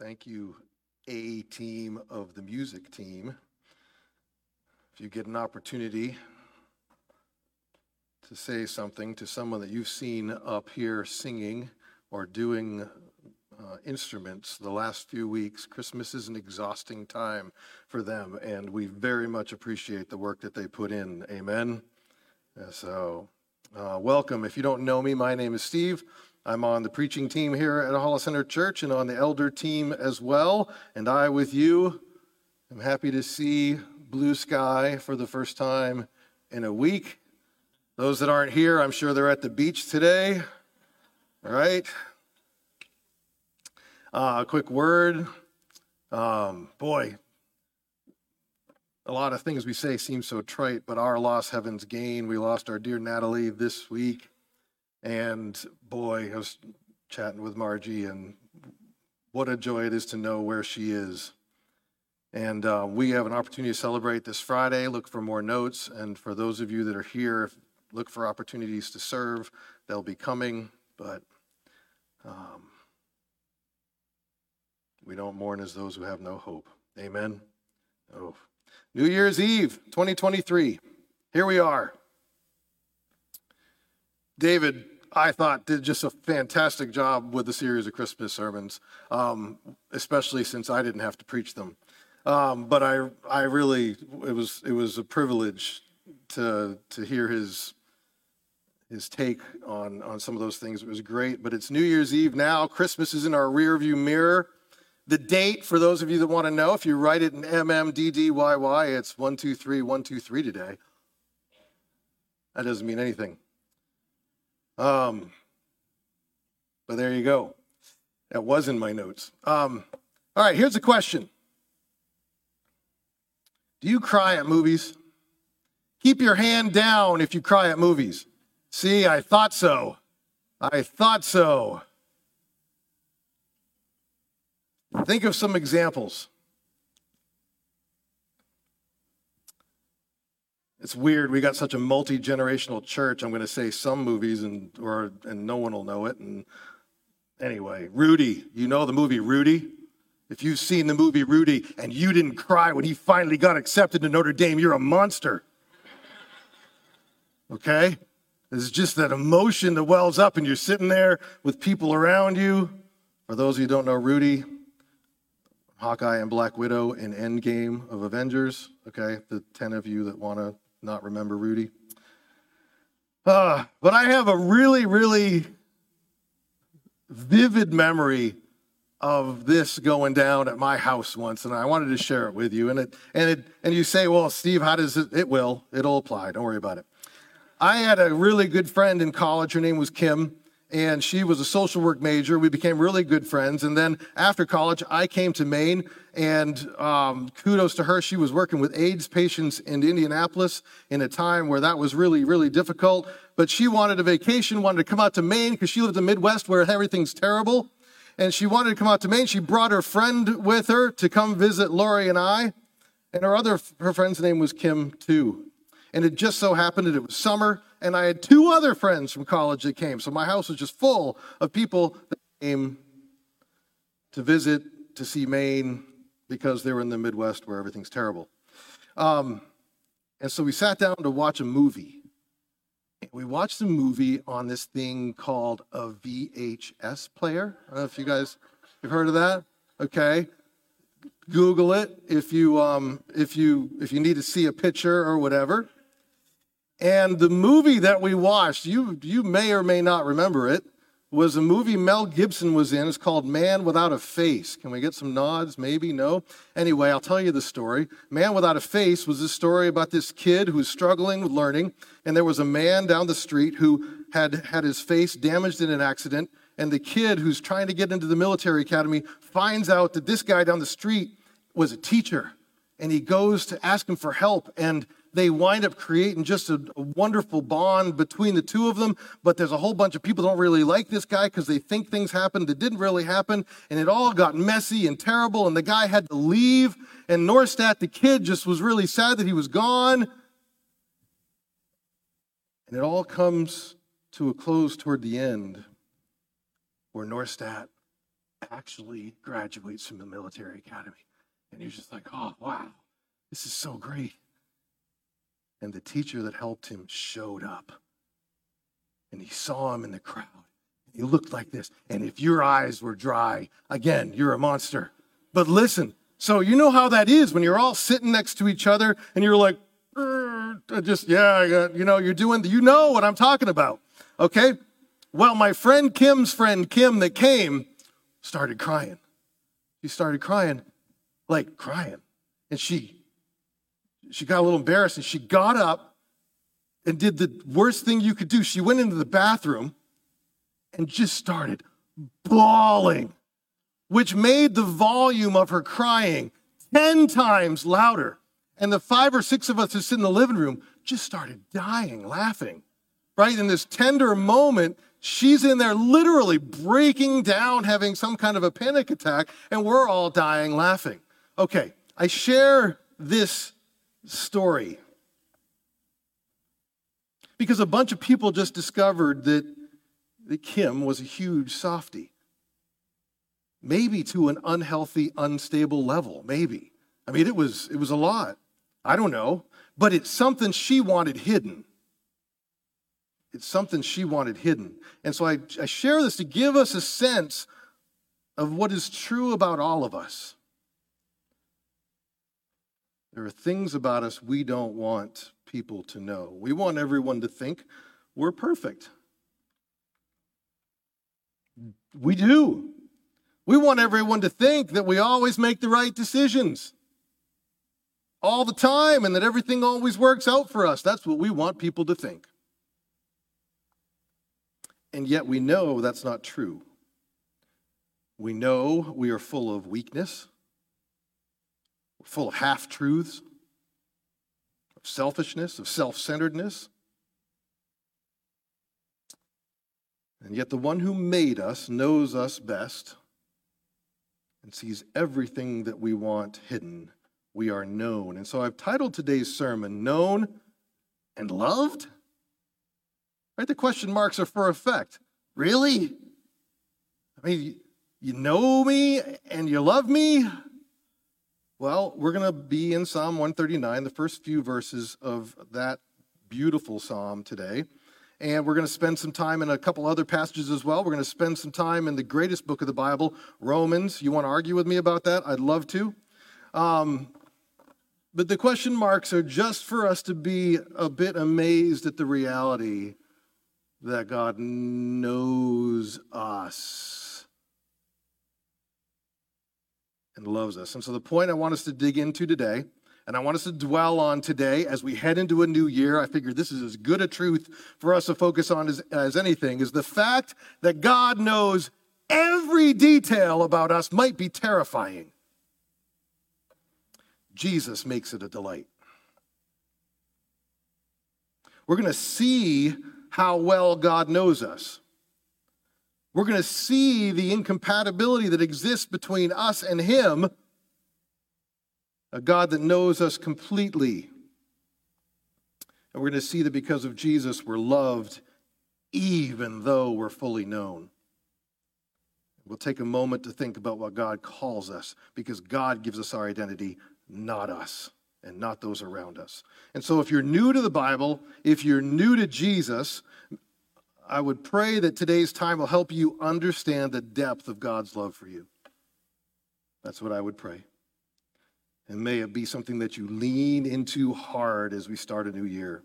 Thank you, A team of the music team. If you get an opportunity to say something to someone that you've seen up here singing or doing uh, instruments the last few weeks, Christmas is an exhausting time for them, and we very much appreciate the work that they put in. Amen. So, uh, welcome. If you don't know me, my name is Steve. I'm on the preaching team here at Hollis Center Church and on the elder team as well. And I, with you, am happy to see blue sky for the first time in a week. Those that aren't here, I'm sure they're at the beach today. All right. Uh, a quick word. Um, boy, a lot of things we say seem so trite, but our loss, heaven's gain. We lost our dear Natalie this week. And boy, I was chatting with Margie, and what a joy it is to know where she is. And uh, we have an opportunity to celebrate this Friday. Look for more notes. And for those of you that are here, look for opportunities to serve. They'll be coming, but um, we don't mourn as those who have no hope. Amen. Oh. New Year's Eve, 2023. Here we are. David, I thought, did just a fantastic job with the series of Christmas sermons, um, especially since I didn't have to preach them. Um, but I, I really, it was, it was a privilege to to hear his his take on on some of those things. It was great. But it's New Year's Eve now. Christmas is in our rearview mirror. The date, for those of you that want to know, if you write it in MMDDYY, it's 123 123 today. That doesn't mean anything. Um, but there you go. That was in my notes. Um, all right, here's a question Do you cry at movies? Keep your hand down if you cry at movies. See, I thought so. I thought so. Think of some examples. It's weird. We got such a multi generational church. I'm going to say some movies, and or and no one will know it. And anyway, Rudy. You know the movie Rudy. If you've seen the movie Rudy and you didn't cry when he finally got accepted to Notre Dame, you're a monster. Okay? It's just that emotion that wells up, and you're sitting there with people around you. For those of you who don't know Rudy, Hawkeye and Black Widow in Endgame of Avengers. Okay, the 10 of you that want to not remember Rudy. Uh, but I have a really, really vivid memory of this going down at my house once, and I wanted to share it with you. And it, and it, and you say, well, Steve, how does it? It will. It'll apply. Don't worry about it. I had a really good friend in college. Her name was Kim, and she was a social work major. We became really good friends. And then after college, I came to Maine, and um, kudos to her. She was working with AIDS patients in Indianapolis in a time where that was really, really difficult. But she wanted a vacation, wanted to come out to Maine because she lived in the Midwest where everything's terrible. And she wanted to come out to Maine. She brought her friend with her to come visit Lori and I. And her other her friend's name was Kim too. And it just so happened that it was summer and I had two other friends from college that came. So my house was just full of people that came to visit, to see Maine, because they were in the Midwest where everything's terrible. Um, and so we sat down to watch a movie. We watched a movie on this thing called a VHS player. I don't know if you guys have heard of that. Okay. Google it if you um, if you if you need to see a picture or whatever. And the movie that we watched, you, you may or may not remember it, was a movie Mel Gibson was in. It's called Man Without a Face. Can we get some nods? Maybe? No? Anyway, I'll tell you the story. Man Without a Face was a story about this kid who was struggling with learning, and there was a man down the street who had had his face damaged in an accident. And the kid who's trying to get into the military academy finds out that this guy down the street was a teacher. And he goes to ask him for help. And they wind up creating just a, a, wonderful bond between the two of them. But there's a whole bunch of people don't really like this guy because they think things happened that didn't really happen. And it all got messy and terrible. And the guy had to leave. And Norstadt, the kid, just was really sad that he was gone. And it all comes to a close toward the end where Norstadt actually graduates from the military academy. And you're just like, oh, wow, this is so great. And the teacher that helped him showed up. And he saw him in the crowd. He looked like this. And if your eyes were dry, again, you're a monster. But listen, so you know how that is when you're all sitting next to each other and you're like, just, yeah, you know, you're doing, you know what I'm talking about. Okay? Well, my friend Kim's friend Kim that came started crying. She started crying, like crying. And she she got a little embarrassed and she got up and did the worst thing you could do. She went into the bathroom and just started bawling, which made the volume of her crying 10 times louder. And the five or six of us who sit in the living room just started dying, laughing. Right? In this tender moment, she's in there literally breaking down, having some kind of a panic attack, and we're all dying laughing. Okay, I share this story because a bunch of people just discovered that, that Kim was a huge softy. Maybe to an unhealthy, unstable level. Maybe. I mean, it was, it was a lot. I don't know. But it's something she wanted hidden. It's something she wanted hidden. And so I, I share this to give us a sense of what is true about all of us. There are things about us we don't want people to know. We want everyone to think we're perfect. We do. We want everyone to think that we always make the right decisions all the time and that everything always works out for us. That's what we want people to think. And yet we know that's not true. We know we are full of weakness, full of half truths, of selfishness, of self centeredness. And yet, the one who made us knows us best and sees everything that we want hidden. We are known. And so I've titled today's sermon, Known and Loved. Right? The question marks are for effect. Really? I mean, you know me and you love me? Well, we're going to be in Psalm 139, the first few verses of that beautiful psalm today. And we're going to spend some time in a couple other passages as well. We're going to spend some time in the greatest book of the Bible, Romans. You want to argue with me about that? I'd love to. Um, but the question marks are just for us to be a bit amazed at the reality that God knows us and loves us. And so, the point I want us to dig into today, and I want us to dwell on today as we head into a new year, I figure this is as good a truth for us to focus on as, as anything, is the fact that God knows every detail about us might be terrifying. Jesus makes it a delight. We're going to see how well God knows us. We're going to see the incompatibility that exists between us and Him, a God that knows us completely. And we're going to see that because of Jesus, we're loved even though we're fully known. We'll take a moment to think about what God calls us because God gives us our identity, not us and not those around us. And so, if you're new to the Bible, if you're new to Jesus, I would pray that today's time will help you understand the depth of God's love for you. That's what I would pray. And may it be something that you lean into hard as we start a new year.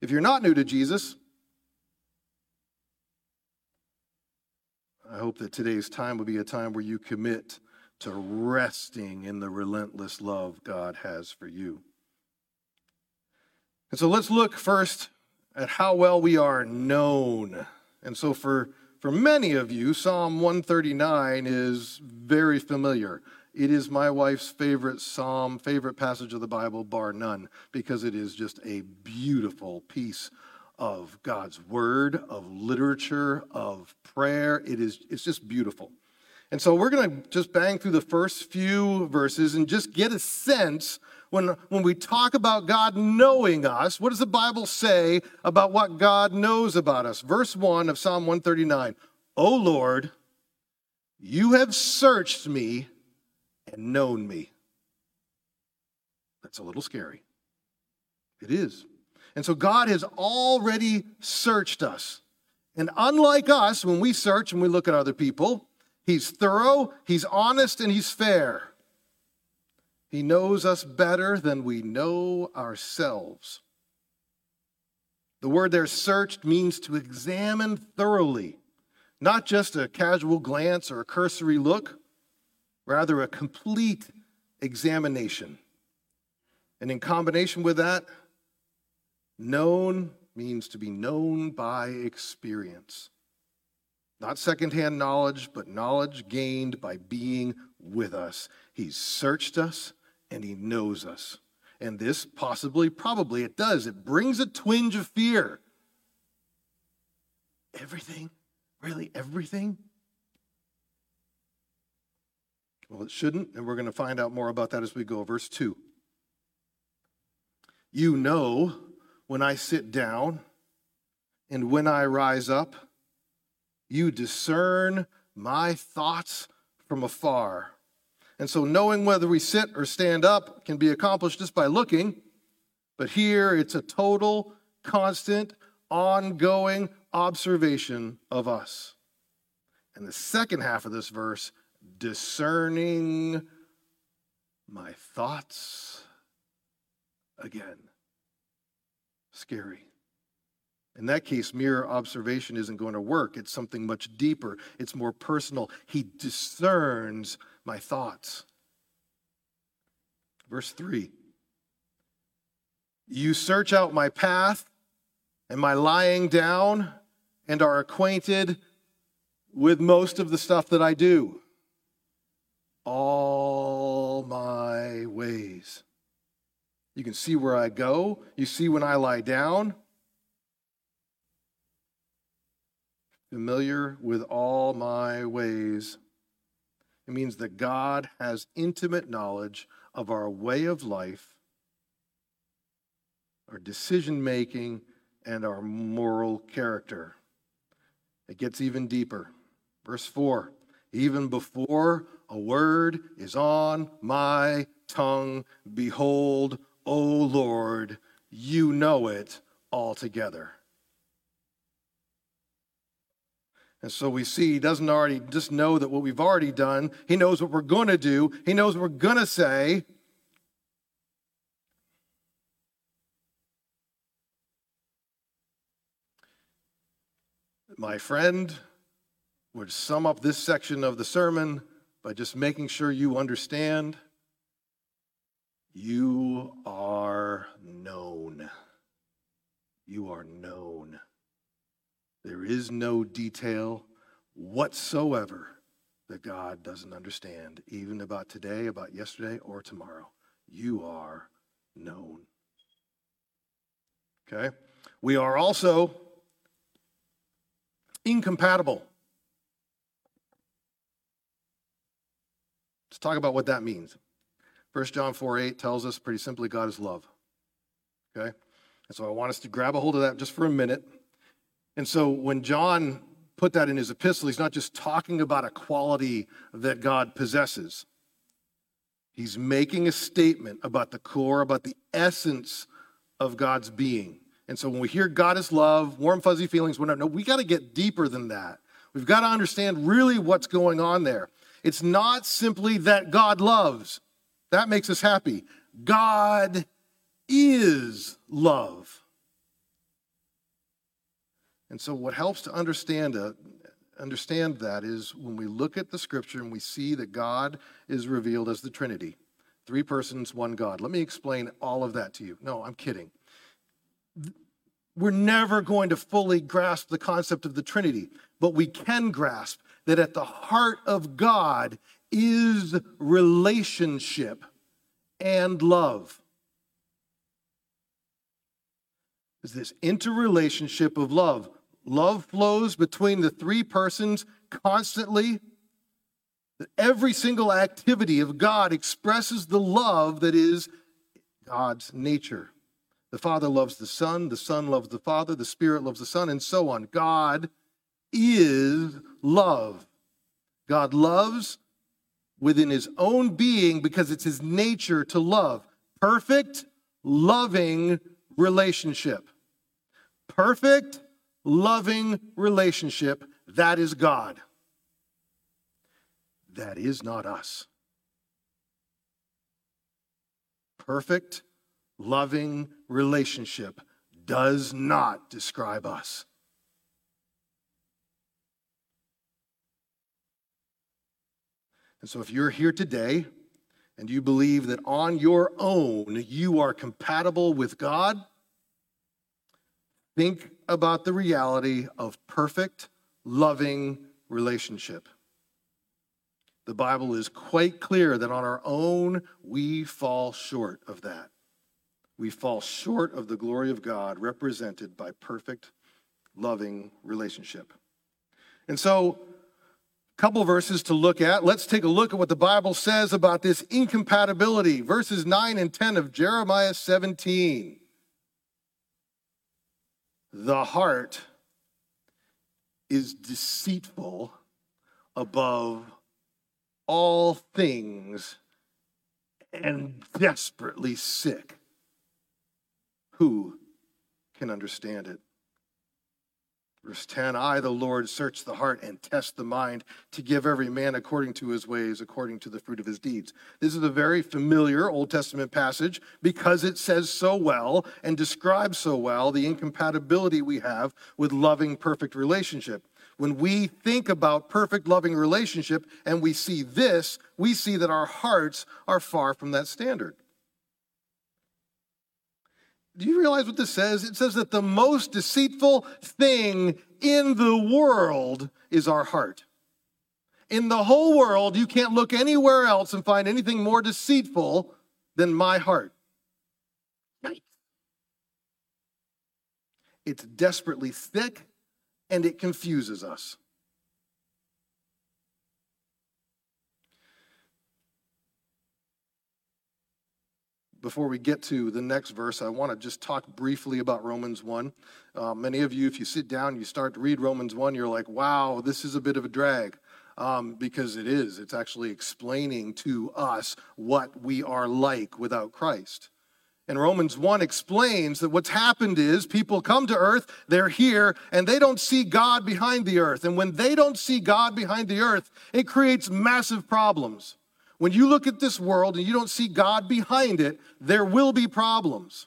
If you're not new to Jesus, I hope that today's time will be a time where you commit to resting in the relentless love God has for you. And so let's look first at how well we are known. And so for, for many of you, Psalm 139 is very familiar. It is my wife's favorite psalm, favorite passage of the Bible, bar none, because it is just a beautiful piece of God's word, of literature, of prayer. It is it's just beautiful. And so we're going to just bang through the first few verses and just get a sense when, when we talk about God knowing us, what does the Bible say about what God knows about us? Verse 1 of Psalm 139 O Lord, You have searched me and known me. That's a little scary. It is. And so God has already searched us. And unlike us, when we search and we look at other people, He's thorough, He's honest, and He's fair. He knows us better than we know ourselves. The word there, searched, means to examine thoroughly, not just a casual glance or a cursory look, rather, a complete examination. And in combination with that, known means to be known by experience. Not secondhand knowledge, but knowledge gained by being with us. He's searched us and he knows us. And this possibly, probably, it does. It brings a twinge of fear. Everything? Really, everything? Well, it shouldn't, and we're going to find out more about that as we go. Verse 2. You know when I sit down and when I rise up. You discern my thoughts from afar. And so, knowing whether we sit or stand up can be accomplished just by looking. But here, it's a total, constant, ongoing observation of us. And the second half of this verse, discerning my thoughts again. Scary. In that case, mere observation isn't going to work. It's something much deeper, it's more personal. He discerns my thoughts. Verse 3 You search out my path and my lying down and are acquainted with most of the stuff that I do. All my ways. You can see where I go. You see when I lie down. familiar with all my ways. It means that God has intimate knowledge of our way of life, our decision making, and our moral character. It gets even deeper. Verse 4 Even before a word is on my tongue, behold, O Lord, you know it altogether. And so we see he doesn't already just know that what we've already done. He knows what we're going to do. He knows what we're going to say. My friend would sum up this section of the sermon by just making sure you understand you are known. You are known. There is no detail whatsoever that God doesn't understand, even about today, about yesterday, or tomorrow. You are known. Okay? We are also incompatible. Let's talk about what that means. 1 John 4 8 tells us pretty simply God is love. Okay? And so I want us to grab a hold of that just for a minute. And so when John put that in his epistle, he's not just talking about a quality that God possesses. He's making a statement about the core, about the essence of God's being. And so when we hear God is love, warm, fuzzy feelings, whatever, no, we got to get deeper than that. We've got to understand really what's going on there. It's not simply that God loves, that makes us happy. God is love. And so, what helps to understand, understand that is when we look at the scripture and we see that God is revealed as the Trinity three persons, one God. Let me explain all of that to you. No, I'm kidding. We're never going to fully grasp the concept of the Trinity, but we can grasp that at the heart of God is relationship and love. Is this interrelationship of love. Love flows between the three persons constantly. Every single activity of God expresses the love that is God's nature. The Father loves the Son, the Son loves the Father, the Spirit loves the Son, and so on. God is love. God loves within his own being because it's his nature to love. Perfect, loving relationship. Perfect, loving relationship. That is God. That is not us. Perfect, loving relationship does not describe us. And so, if you're here today and you believe that on your own you are compatible with God, think about the reality of perfect, loving relationship. The Bible is quite clear that on our own we fall short of that. We fall short of the glory of God represented by perfect, loving relationship. And so, a couple verses to look at. Let's take a look at what the Bible says about this incompatibility. Verses 9 and 10 of Jeremiah 17. The heart is deceitful above all things and desperately sick. Who can understand it? Verse 10 I, the Lord, search the heart and test the mind to give every man according to his ways, according to the fruit of his deeds. This is a very familiar Old Testament passage because it says so well and describes so well the incompatibility we have with loving, perfect relationship. When we think about perfect, loving relationship and we see this, we see that our hearts are far from that standard. Do you realize what this says? It says that the most deceitful thing in the world is our heart. In the whole world, you can't look anywhere else and find anything more deceitful than my heart. It's desperately thick and it confuses us. Before we get to the next verse, I want to just talk briefly about Romans 1. Uh, many of you, if you sit down, you start to read Romans 1, you're like, wow, this is a bit of a drag. Um, because it is. It's actually explaining to us what we are like without Christ. And Romans 1 explains that what's happened is people come to earth, they're here, and they don't see God behind the earth. And when they don't see God behind the earth, it creates massive problems. When you look at this world and you don't see God behind it, there will be problems.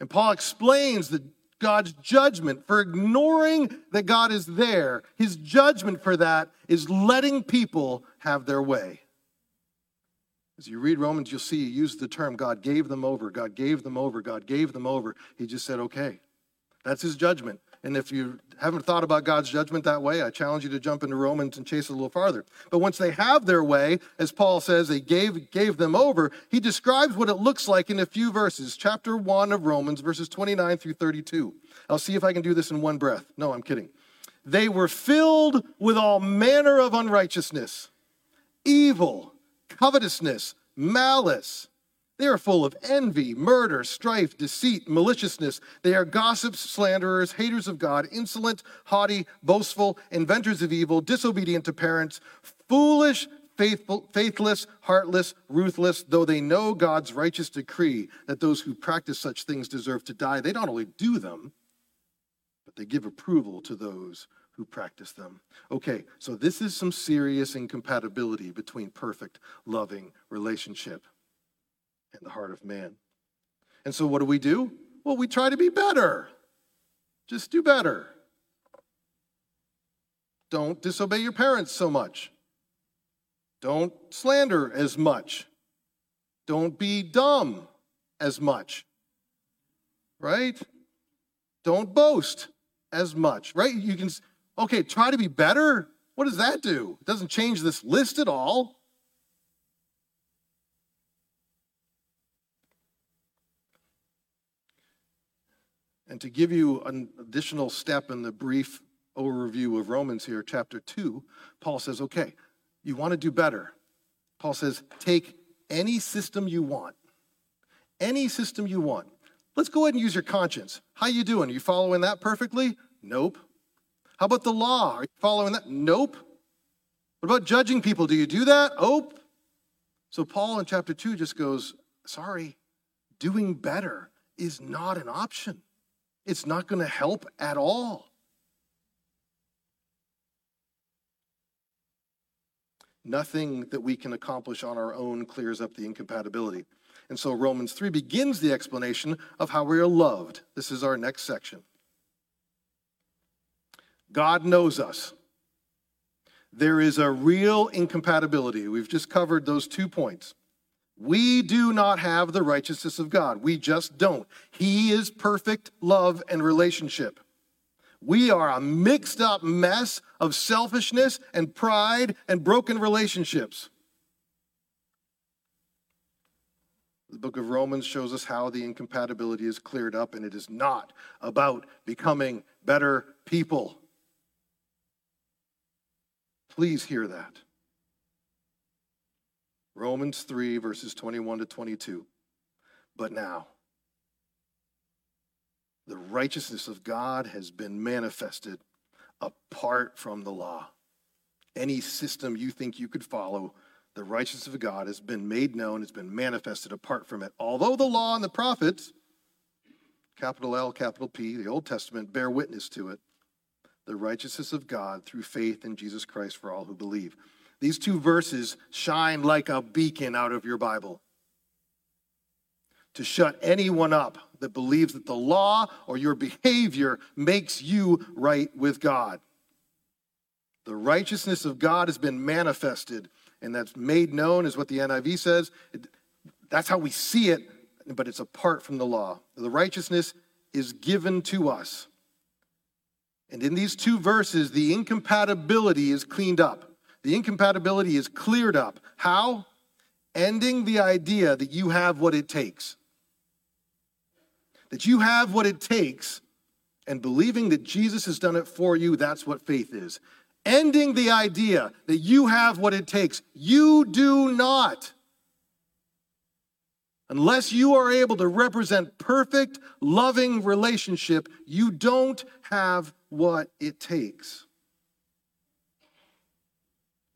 And Paul explains that God's judgment for ignoring that God is there, his judgment for that is letting people have their way. As you read Romans, you'll see he used the term God gave them over, God gave them over, God gave them over. He just said, okay, that's his judgment. And if you haven't thought about God's judgment that way, I challenge you to jump into Romans and chase it a little farther. But once they have their way, as Paul says, they gave, gave them over, he describes what it looks like in a few verses. Chapter 1 of Romans, verses 29 through 32. I'll see if I can do this in one breath. No, I'm kidding. They were filled with all manner of unrighteousness, evil, covetousness, malice. They are full of envy, murder, strife, deceit, maliciousness. They are gossips, slanderers, haters of God, insolent, haughty, boastful, inventors of evil, disobedient to parents, foolish, faithful, faithless, heartless, ruthless, though they know God's righteous decree that those who practice such things deserve to die. They not only do them, but they give approval to those who practice them. Okay, so this is some serious incompatibility between perfect, loving relationship and the heart of man. And so, what do we do? Well, we try to be better. Just do better. Don't disobey your parents so much. Don't slander as much. Don't be dumb as much. Right? Don't boast as much. Right? You can, okay, try to be better. What does that do? It doesn't change this list at all. And to give you an additional step in the brief overview of Romans here, chapter 2, Paul says, okay, you want to do better. Paul says, take any system you want. Any system you want. Let's go ahead and use your conscience. How you doing? Are you following that perfectly? Nope. How about the law? Are you following that? Nope. What about judging people? Do you do that? Oh. So Paul in chapter 2 just goes, sorry, doing better is not an option. It's not going to help at all. Nothing that we can accomplish on our own clears up the incompatibility. And so Romans 3 begins the explanation of how we are loved. This is our next section. God knows us. There is a real incompatibility. We've just covered those two points. We do not have the righteousness of God. We just don't. He is perfect love and relationship. We are a mixed up mess of selfishness and pride and broken relationships. The book of Romans shows us how the incompatibility is cleared up, and it is not about becoming better people. Please hear that. Romans 3, verses 21 to 22. But now, the righteousness of God has been manifested apart from the law. Any system you think you could follow, the righteousness of God has been made known, it's been manifested apart from it. Although the law and the prophets, capital L, capital P, the Old Testament, bear witness to it, the righteousness of God through faith in Jesus Christ for all who believe. These two verses shine like a beacon out of your Bible to shut anyone up that believes that the law or your behavior makes you right with God. The righteousness of God has been manifested, and that's made known, is what the NIV says. That's how we see it, but it's apart from the law. The righteousness is given to us. And in these two verses, the incompatibility is cleaned up. The incompatibility is cleared up. How? Ending the idea that you have what it takes. That you have what it takes, and believing that Jesus has done it for you, that's what faith is. Ending the idea that you have what it takes. You do not. Unless you are able to represent perfect, loving relationship, you don't have what it takes.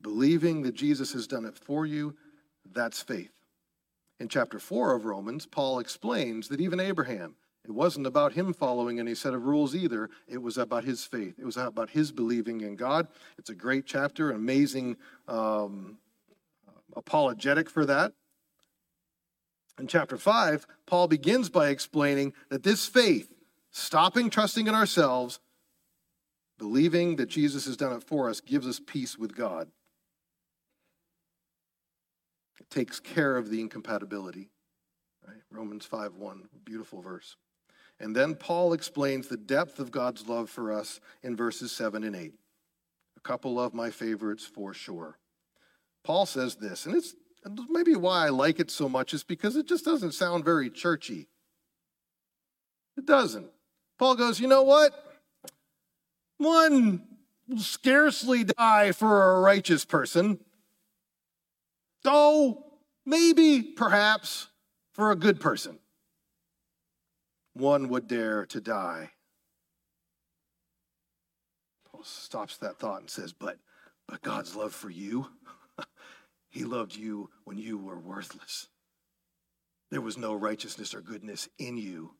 Believing that Jesus has done it for you, that's faith. In chapter 4 of Romans, Paul explains that even Abraham, it wasn't about him following any set of rules either. It was about his faith. It was about his believing in God. It's a great chapter, amazing um, apologetic for that. In chapter 5, Paul begins by explaining that this faith, stopping trusting in ourselves, believing that Jesus has done it for us, gives us peace with God. It takes care of the incompatibility. Right? Romans 5 1, beautiful verse. And then Paul explains the depth of God's love for us in verses 7 and 8. A couple of my favorites for sure. Paul says this, and it's maybe why I like it so much is because it just doesn't sound very churchy. It doesn't. Paul goes, you know what? One will scarcely die for a righteous person. Though, maybe, perhaps, for a good person. One would dare to die. Paul stops that thought and says, But but God's love for you he loved you when you were worthless. There was no righteousness or goodness in you.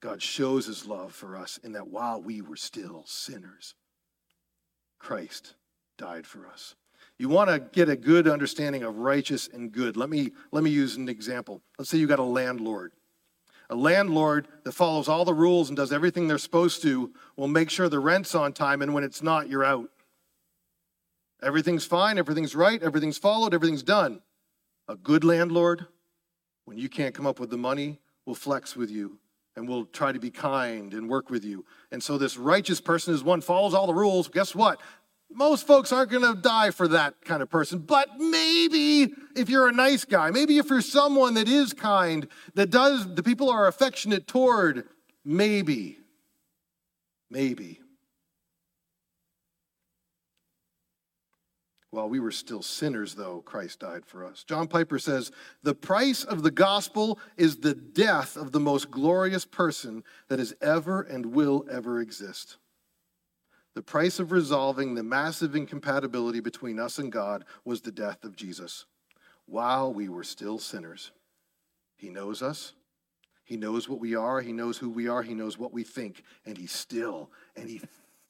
God shows his love for us in that while we were still sinners, Christ died for us. You want to get a good understanding of righteous and good. Let me, let me use an example. Let's say you got a landlord. A landlord that follows all the rules and does everything they're supposed to will make sure the rent's on time, and when it's not, you're out. Everything's fine, everything's right, everything's followed, everything's done. A good landlord, when you can't come up with the money, will flex with you and will try to be kind and work with you. And so this righteous person is one follows all the rules. Guess what? Most folks aren't going to die for that kind of person, but maybe if you're a nice guy, maybe if you're someone that is kind, that does the people are affectionate toward, maybe, maybe While we were still sinners, though, Christ died for us. John Piper says, The price of the gospel is the death of the most glorious person that has ever and will ever exist. The price of resolving the massive incompatibility between us and God was the death of Jesus while we were still sinners. He knows us. He knows what we are. He knows who we are. He knows what we think. And he still, and he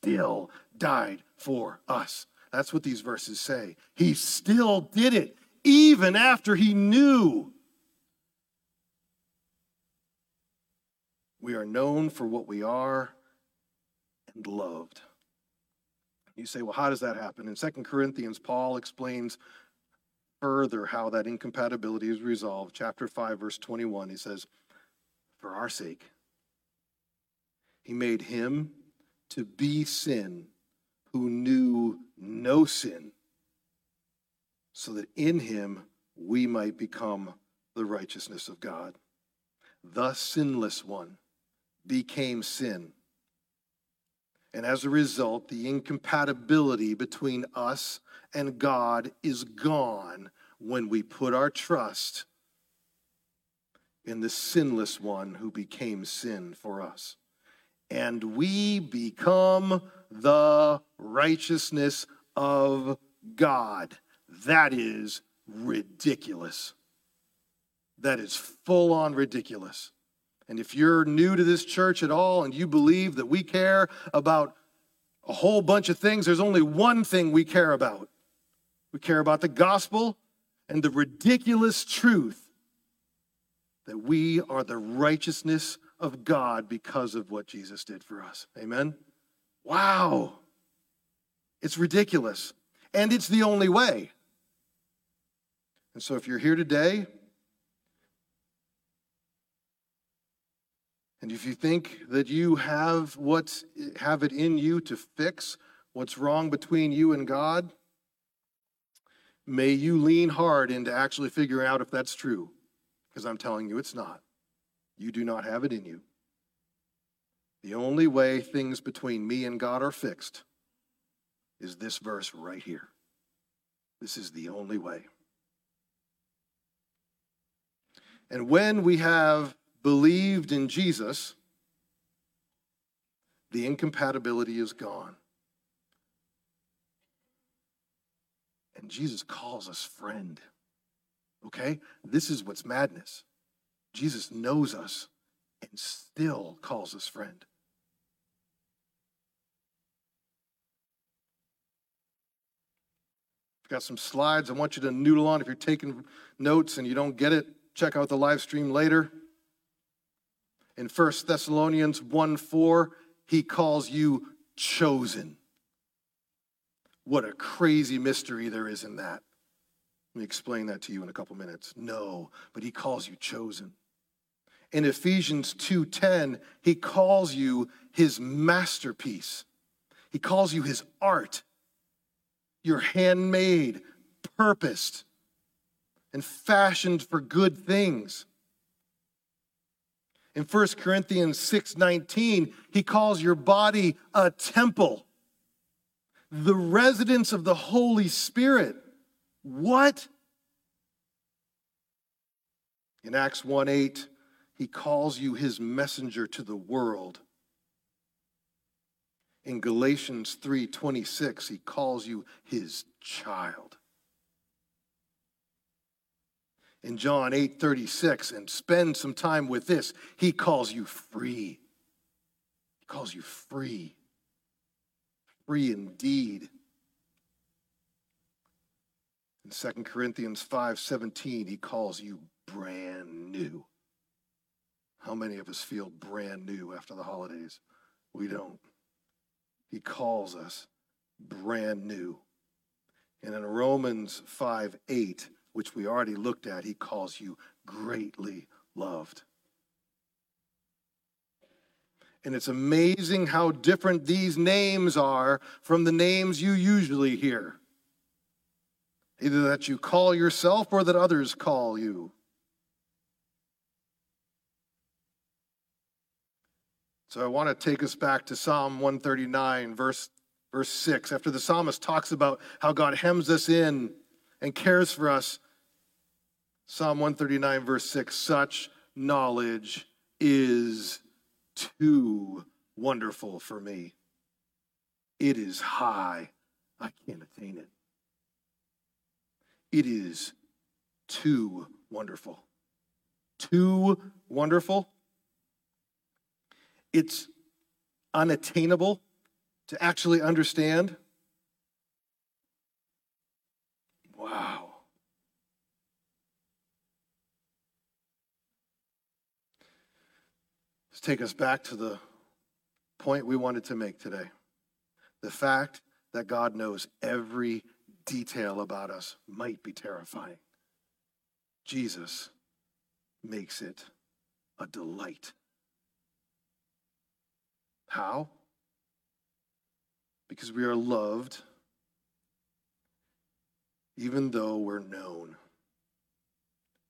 still died for us. That's what these verses say. He still did it, even after he knew. We are known for what we are and loved. You say, well, how does that happen? In 2 Corinthians, Paul explains further how that incompatibility is resolved. Chapter 5, verse 21, he says, For our sake, he made him to be sin who knew no sin, so that in him we might become the righteousness of God. The sinless one became sin and as a result, the incompatibility between us and God is gone when we put our trust in the sinless one who became sin for us. And we become the righteousness of God. That is ridiculous. That is full on ridiculous. And if you're new to this church at all and you believe that we care about a whole bunch of things, there's only one thing we care about. We care about the gospel and the ridiculous truth that we are the righteousness of God because of what Jesus did for us. Amen? Wow. It's ridiculous. And it's the only way. And so if you're here today And if you think that you have what have it in you to fix what's wrong between you and God, may you lean hard into actually figuring out if that's true. Because I'm telling you it's not. You do not have it in you. The only way things between me and God are fixed is this verse right here. This is the only way. And when we have believed in Jesus, the incompatibility is gone. And Jesus calls us friend. Okay? This is what's madness. Jesus knows us and still calls us friend. I've got some slides I want you to noodle on. If you're taking notes and you don't get it, check out the live stream later. In 1 Thessalonians 1 4, he calls you chosen. What a crazy mystery there is in that. Let me explain that to you in a couple minutes. No, but he calls you chosen. In Ephesians 2:10, he calls you his masterpiece. He calls you his art. You're handmade, purposed, and fashioned for good things. In 1 Corinthians 6:19, he calls your body a temple, the residence of the Holy Spirit. What? In Acts 1:8, he calls you his messenger to the world. In Galatians 3:26, he calls you his child in John 8 36 and spend some time with this. He calls you free. He calls you free. Free indeed. In 2 Corinthians 5 17, he calls you brand new. How many of us feel brand new after the holidays? We don't. He calls us brand new. And in Romans 5 8, which we already looked at, he calls you greatly loved. And it's amazing how different these names are from the names you usually hear. Either that you call yourself or that others call you. So I want to take us back to Psalm 139, verse, verse 6. After the psalmist talks about how God hems us in and cares for us, Psalm 139, verse 6 such knowledge is too wonderful for me. It is high. I can't attain it. It is too wonderful. Too wonderful. It's unattainable to actually understand. Wow. Let's take us back to the point we wanted to make today. The fact that God knows every detail about us might be terrifying. Jesus makes it a delight. How? Because we are loved even though we're known.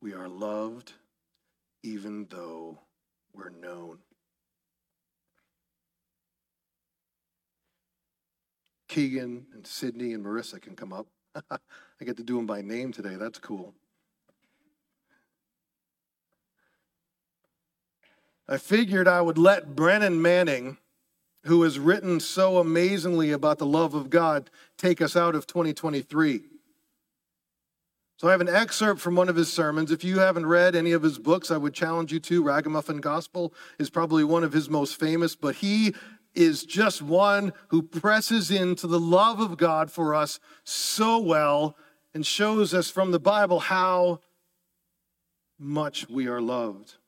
We are loved even though we're known. Keegan and Sydney and Marissa can come up. I get to do them by name today. That's cool. I figured I would let Brennan Manning, who has written so amazingly about the love of God, take us out of 2023. So I have an excerpt from one of his sermons. If you haven't read any of his books, I would challenge you to. Ragamuffin Gospel is probably one of his most famous, but he is just one who presses into the love of God for us so well and shows us from the Bible how much we are loved.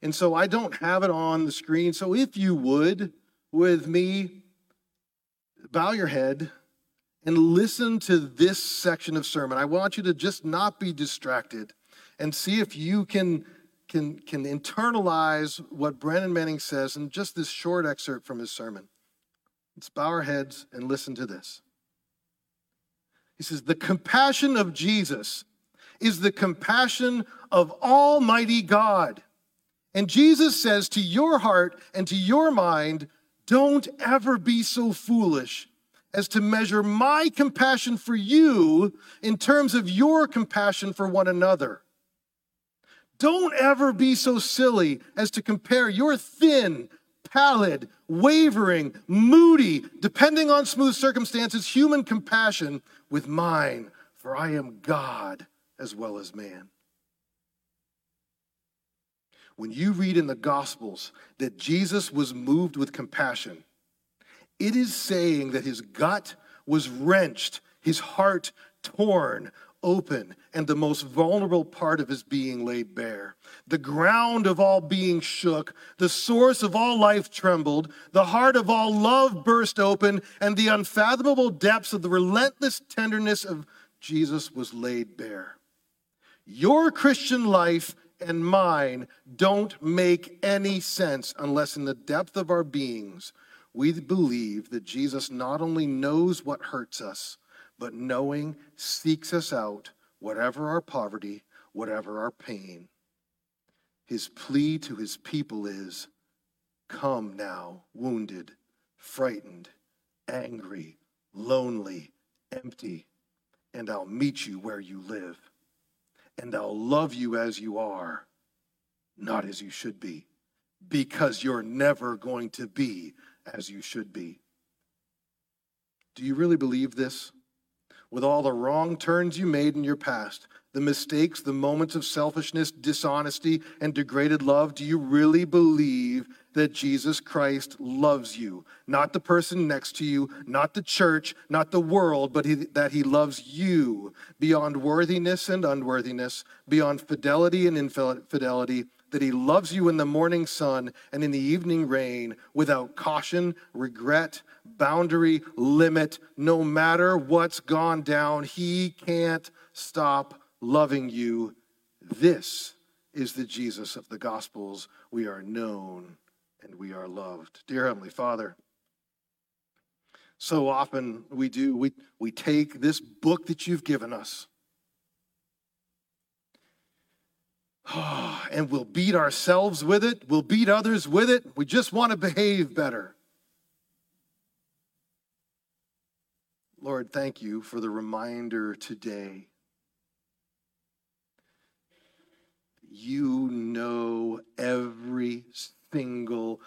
And so I don't have it on the screen. So if you would, with me, bow your head and listen to this section of sermon. I want you to just not be distracted and see if you can can, can internalize what Brennan Manning says in just this short excerpt from his sermon. Let's bow our heads and listen to this. He says, The compassion of Jesus is the compassion of Almighty God. And Jesus says to your heart and to your mind, don't ever be so foolish as to measure my compassion for you in terms of your compassion for one another. Don't ever be so silly as to compare your thin, pallid, wavering, moody, depending on smooth circumstances, human compassion with mine, for I am God as well as man. When you read in the Gospels that Jesus was moved with compassion, it is saying that his gut was wrenched, his heart torn, open and the most vulnerable part of his being laid bare. The ground of all being shook, the source of all life trembled, the heart of all love burst open, and the unfathomable depths of the relentless tenderness of Jesus was laid bare. Your Christian life and mine don't make any sense unless, in the depth of our beings, we believe that Jesus not only knows what hurts us, but knowing seeks us out, whatever our poverty, whatever our pain. His plea to his people is Come now, wounded, frightened, angry, lonely, empty, and I'll meet you where you live. And I'll love you as you are, not as you should be, because you're never going to be as you should be. Do you really believe this? with all the wrong turns you made in your past, the mistakes, the moments of selfishness, dishonesty, and degraded love, do you really believe that Jesus Christ loves you? Not the person next to you, not the church, not the world, but he, that he loves you beyond worthiness and unworthiness, beyond fidelity and infidelity, that he loves you in the morning sun and in the evening rain without caution, regret, boundary, limit. No matter what's gone down, he can't stop loving you. This is the Jesus of the Gospels. We are known and we are loved. Dear Heavenly Father, so often we do, we, we take this book that you've given us and we'll beat ourselves with it, we'll beat others with it. We just want to behave better. Lord, thank you for the reminder today. You know every single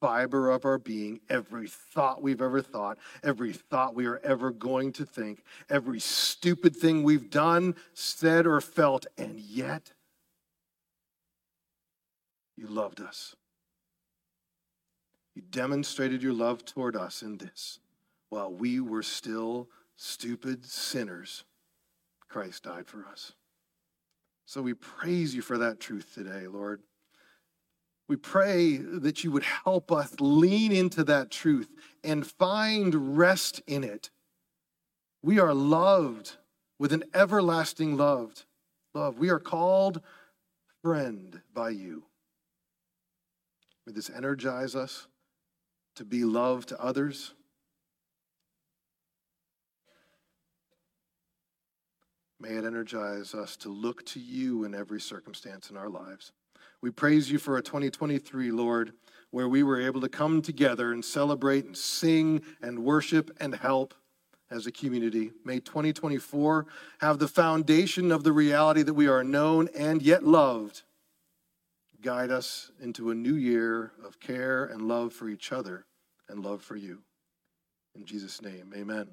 fiber of our being, every thought we've ever thought, every thought we are ever going to think, every stupid thing we've done, said, or felt, and yet you loved us. You demonstrated your love toward us in this. While we were still stupid sinners, Christ died for us. So we praise you for that truth today, Lord. We pray that you would help us lean into that truth and find rest in it. We are loved with an everlasting loved love. We are called friend by you. May this energize us to be love to others. May it energize us to look to you in every circumstance in our lives. We praise you for a 2023, Lord, where we were able to come together and celebrate and sing and worship and help as a community. May 2024 have the foundation of the reality that we are known and yet loved. Guide us into a new year of care and love for each other and love for you. In Jesus' name, amen.